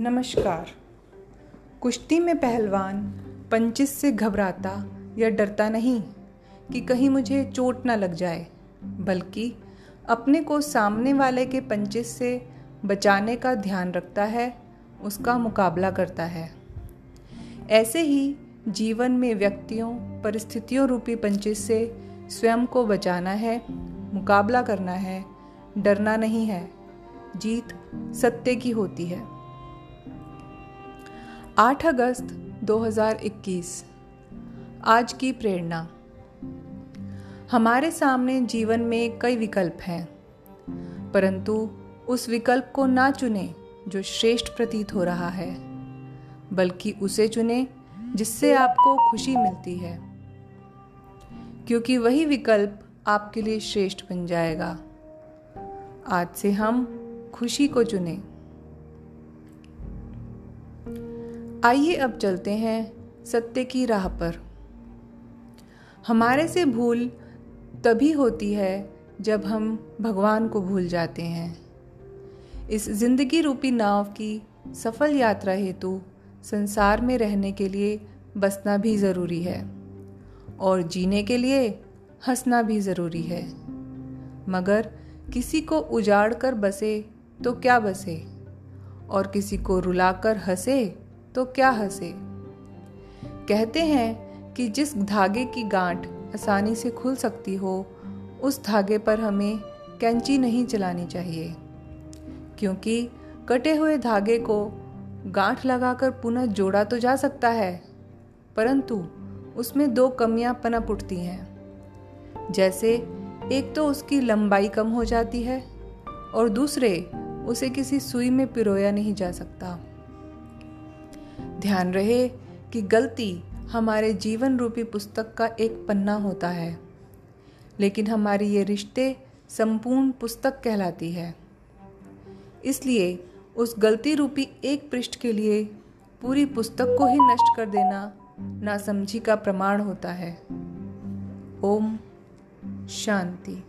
नमस्कार। कुश्ती में पहलवान पंचिस से घबराता या डरता नहीं कि कहीं मुझे चोट ना लग जाए, बल्कि अपने को सामने वाले के पंचिस से बचाने का ध्यान रखता है, उसका मुकाबला करता है। ऐसे ही जीवन में व्यक्तियों, परिस्थितियों रूपी पंचिस से स्वयं को बचाना है, मुकाबला करना है, डरना नहीं है, जीत सत्य की होती है। 8 अगस्त 2021 आज की प्रेरणा। हमारे सामने जीवन में कई विकल्प हैं, परंतु उस विकल्प को ना चुने जो श्रेष्ठ प्रतीत हो रहा है, बल्कि उसे चुने जिससे आपको खुशी मिलती है। क्योंकि वही विकल्प आपके लिए श्रेष्ठ बन जाएगा। आज से हम खुशी को चुने। आइए अब चलते हैं सत्य की राह पर। हमारे से भूल तभी होती है जब हम भगवान को भूल जाते हैं। इस ज़िंदगी रूपी नाव की सफल यात्रा हेतु संसार में रहने के लिए बसना भी ज़रूरी है और जीने के लिए हंसना भी ज़रूरी है। मगर किसी को उजाड़ कर बसे तो क्या बसे? और किसी को रुलाकर हंसे तो क्या हंसे? कहते हैं कि जिस धागे की गांठ आसानी से खुल सकती हो, उस धागे पर हमें कैंची नहीं चलानी चाहिए। क्योंकि कटे हुए धागे को गांठ लगाकर पुनः जोड़ा तो जा सकता है, परंतु उसमें दो कमियाँ पनप उठती हैं। जैसे एक तो उसकी लंबाई कम हो जाती है और दूसरे उसे किसी सुई में पिरोया नहीं जा सकता। ध्यान रहे कि गलती हमारे जीवन रूपी पुस्तक का एक पन्ना होता है, लेकिन हमारी ये रिश्ते संपूर्ण पुस्तक कहलाती है। इसलिए उस गलती रूपी एक पृष्ठ के लिए पूरी पुस्तक को ही नष्ट कर देना नासमझी का प्रमाण होता है। ओम शांति।